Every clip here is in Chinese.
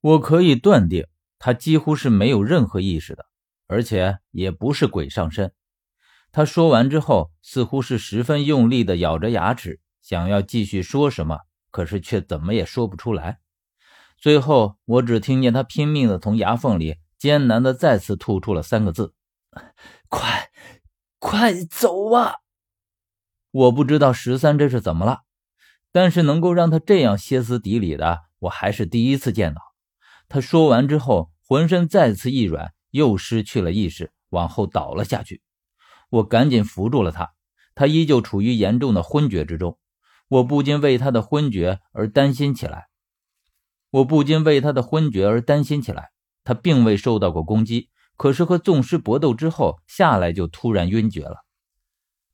我可以断定，他几乎是没有任何意识的，而且也不是鬼上身。他说完之后，似乎是十分用力的咬着牙齿，想要继续说什么，可是却怎么也说不出来。最后，我只听见他拼命的从牙缝里艰难的再次吐出了三个字：“快，快走啊！”我不知道十三这是怎么了，但是能够让他这样歇斯底里的，我还是第一次见到。他说完之后，浑身再次一软，又失去了意识，往后倒了下去。我赶紧扶住了他，他依旧处于严重的昏厥之中。我不禁为他的昏厥而担心起来。我不禁为他的昏厥而担心起来。他并未受到过攻击，可是和纵师搏斗之后下来就突然晕厥了。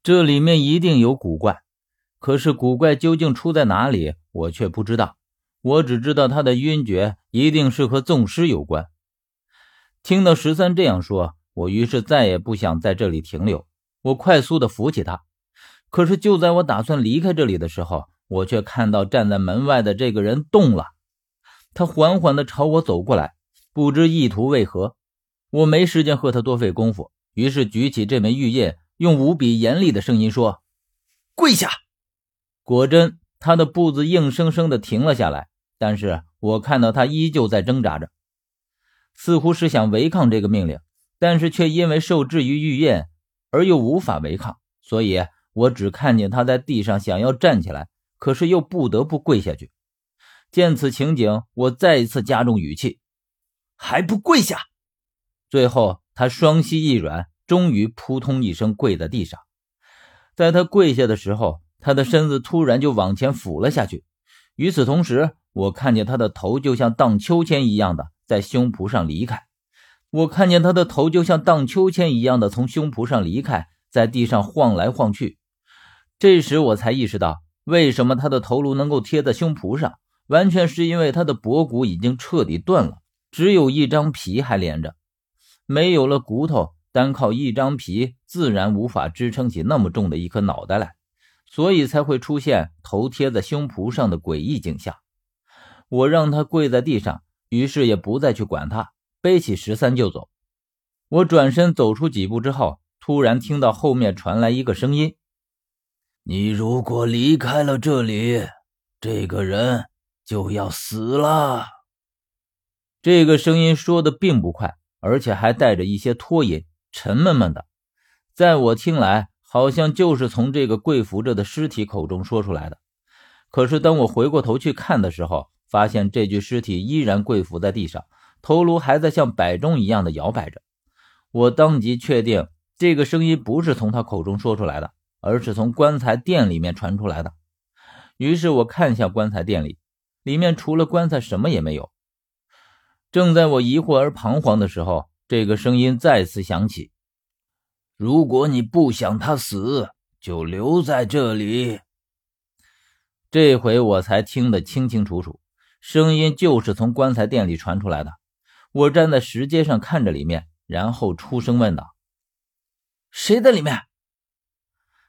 这里面一定有古怪，可是古怪究竟出在哪里，我却不知道。我只知道他的晕厥一定是和宗师有关。听到十三这样说。我于是再也不想在这里停留，我快速的扶起他。可是就在我打算离开这里的时候，我却看到站在门外的这个人动了。他缓缓的朝我走过来，不知意图为何。我没时间和他多费功夫，于是举起这枚玉印，用无比严厉的声音说：“跪下！”果真，他的步子硬生生的停了下来。但是我看到他依旧在挣扎着，似乎是想违抗这个命令。但是却因为受制于玉印而又无法违抗，所以我只看见他在地上想要站起来，可是又不得不跪下去。见此情景，我再一次加重语气：“还不跪下！”最后，他双膝一软，终于扑通一声跪在地上。在他跪下的时候，他的身子突然就往前俯了下去。与此同时，我看见他的头就像荡秋千一样的在胸脯上离开。我看见他的头就像荡秋千一样的从胸脯上离开，在地上晃来晃去。这时我才意识到，为什么他的头颅能够贴在胸脯上，完全是因为他的脖骨已经彻底断了，只有一张皮还连着。没有了骨头，单靠一张皮，自然无法支撑起那么重的一颗脑袋来，所以才会出现头贴在胸脯上的诡异景象。我让他跪在地上，于是也不再去管他。背起十三就走，我转身走出几步之后，突然听到后面传来一个声音：“你如果离开了这里，这个人就要死了。”这个声音说的并不快，而且还带着一些拖音，沉闷闷的。在我听来，好像就是从这个跪伏着的尸体口中说出来的。可是当我回过头去看的时候，发现这具尸体依然跪伏在地上。头颅还在像摆钟一样的摇摆着，我当即确定这个声音不是从他口中说出来的，而是从棺材店里面传出来的。于是我看向棺材店里，里面除了棺材什么也没有。正在我疑惑而彷徨的时候，这个声音再次响起：“如果你不想他死，就留在这里。”这回我才听得清清楚楚，声音就是从棺材店里传出来的。我站在石阶上看着里面，然后出声问道：“谁在里面？”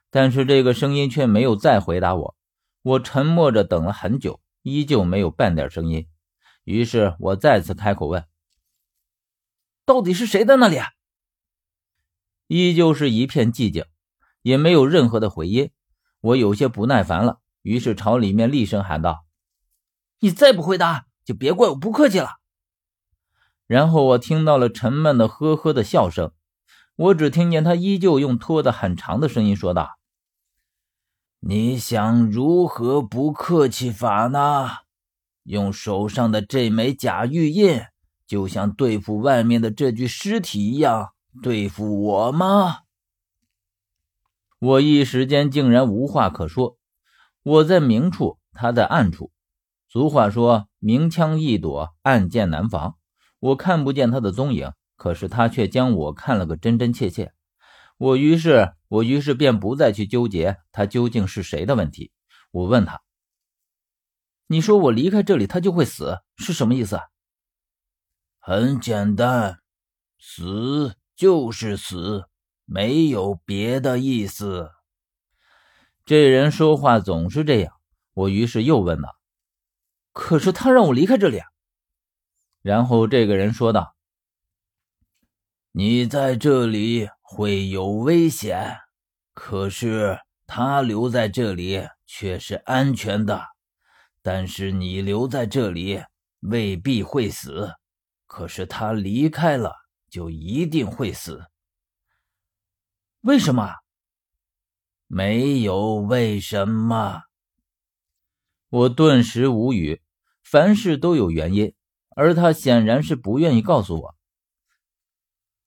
但是这个声音却没有再回答我。我沉默着等了很久，依旧没有半点声音。于是我再次开口问：“到底是谁在那里？”依旧是一片寂静，也没有任何的回音。我有些不耐烦了，于是朝里面厉声喊道：“你再不回答，就别怪我不客气了。”然后我听到了沉闷的呵呵的笑声，我只听见他依旧用拖得很长的声音说道：“你想如何不客气法呢？用手上的这枚假玉印，就像对付外面的这具尸体一样对付我吗？”我一时间竟然无话可说。我在明处，他在暗处。俗话说：“明枪易躲，暗箭难防。”我看不见他的踪影，可是他却将我看了个真真切切。我于是，我于是便不再去纠结他究竟是谁的问题。我问他：“你说我离开这里，他就会死，是什么意思？”很简单，死就是死，没有别的意思。这人说话总是这样。我于是又问了：“可是他让我离开这里。”然后这个人说道：“你在这里会有危险，可是他留在这里却是安全的。但是你留在这里未必会死，可是他离开了就一定会死。为什么？没有为什么。”我顿时无语。凡事都有原因，而他显然是不愿意告诉我。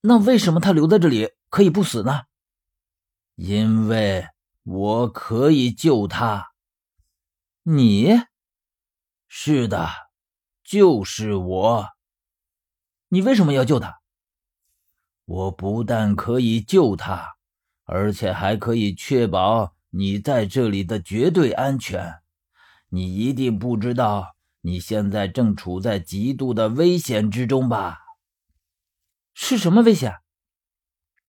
那为什么他留在这里可以不死呢？因为我可以救他。你？是的，就是我。你为什么要救他？我不但可以救他，而且还可以确保你在这里的绝对安全。你一定不知道。你现在正处在极度的危险之中吧？是什么危险？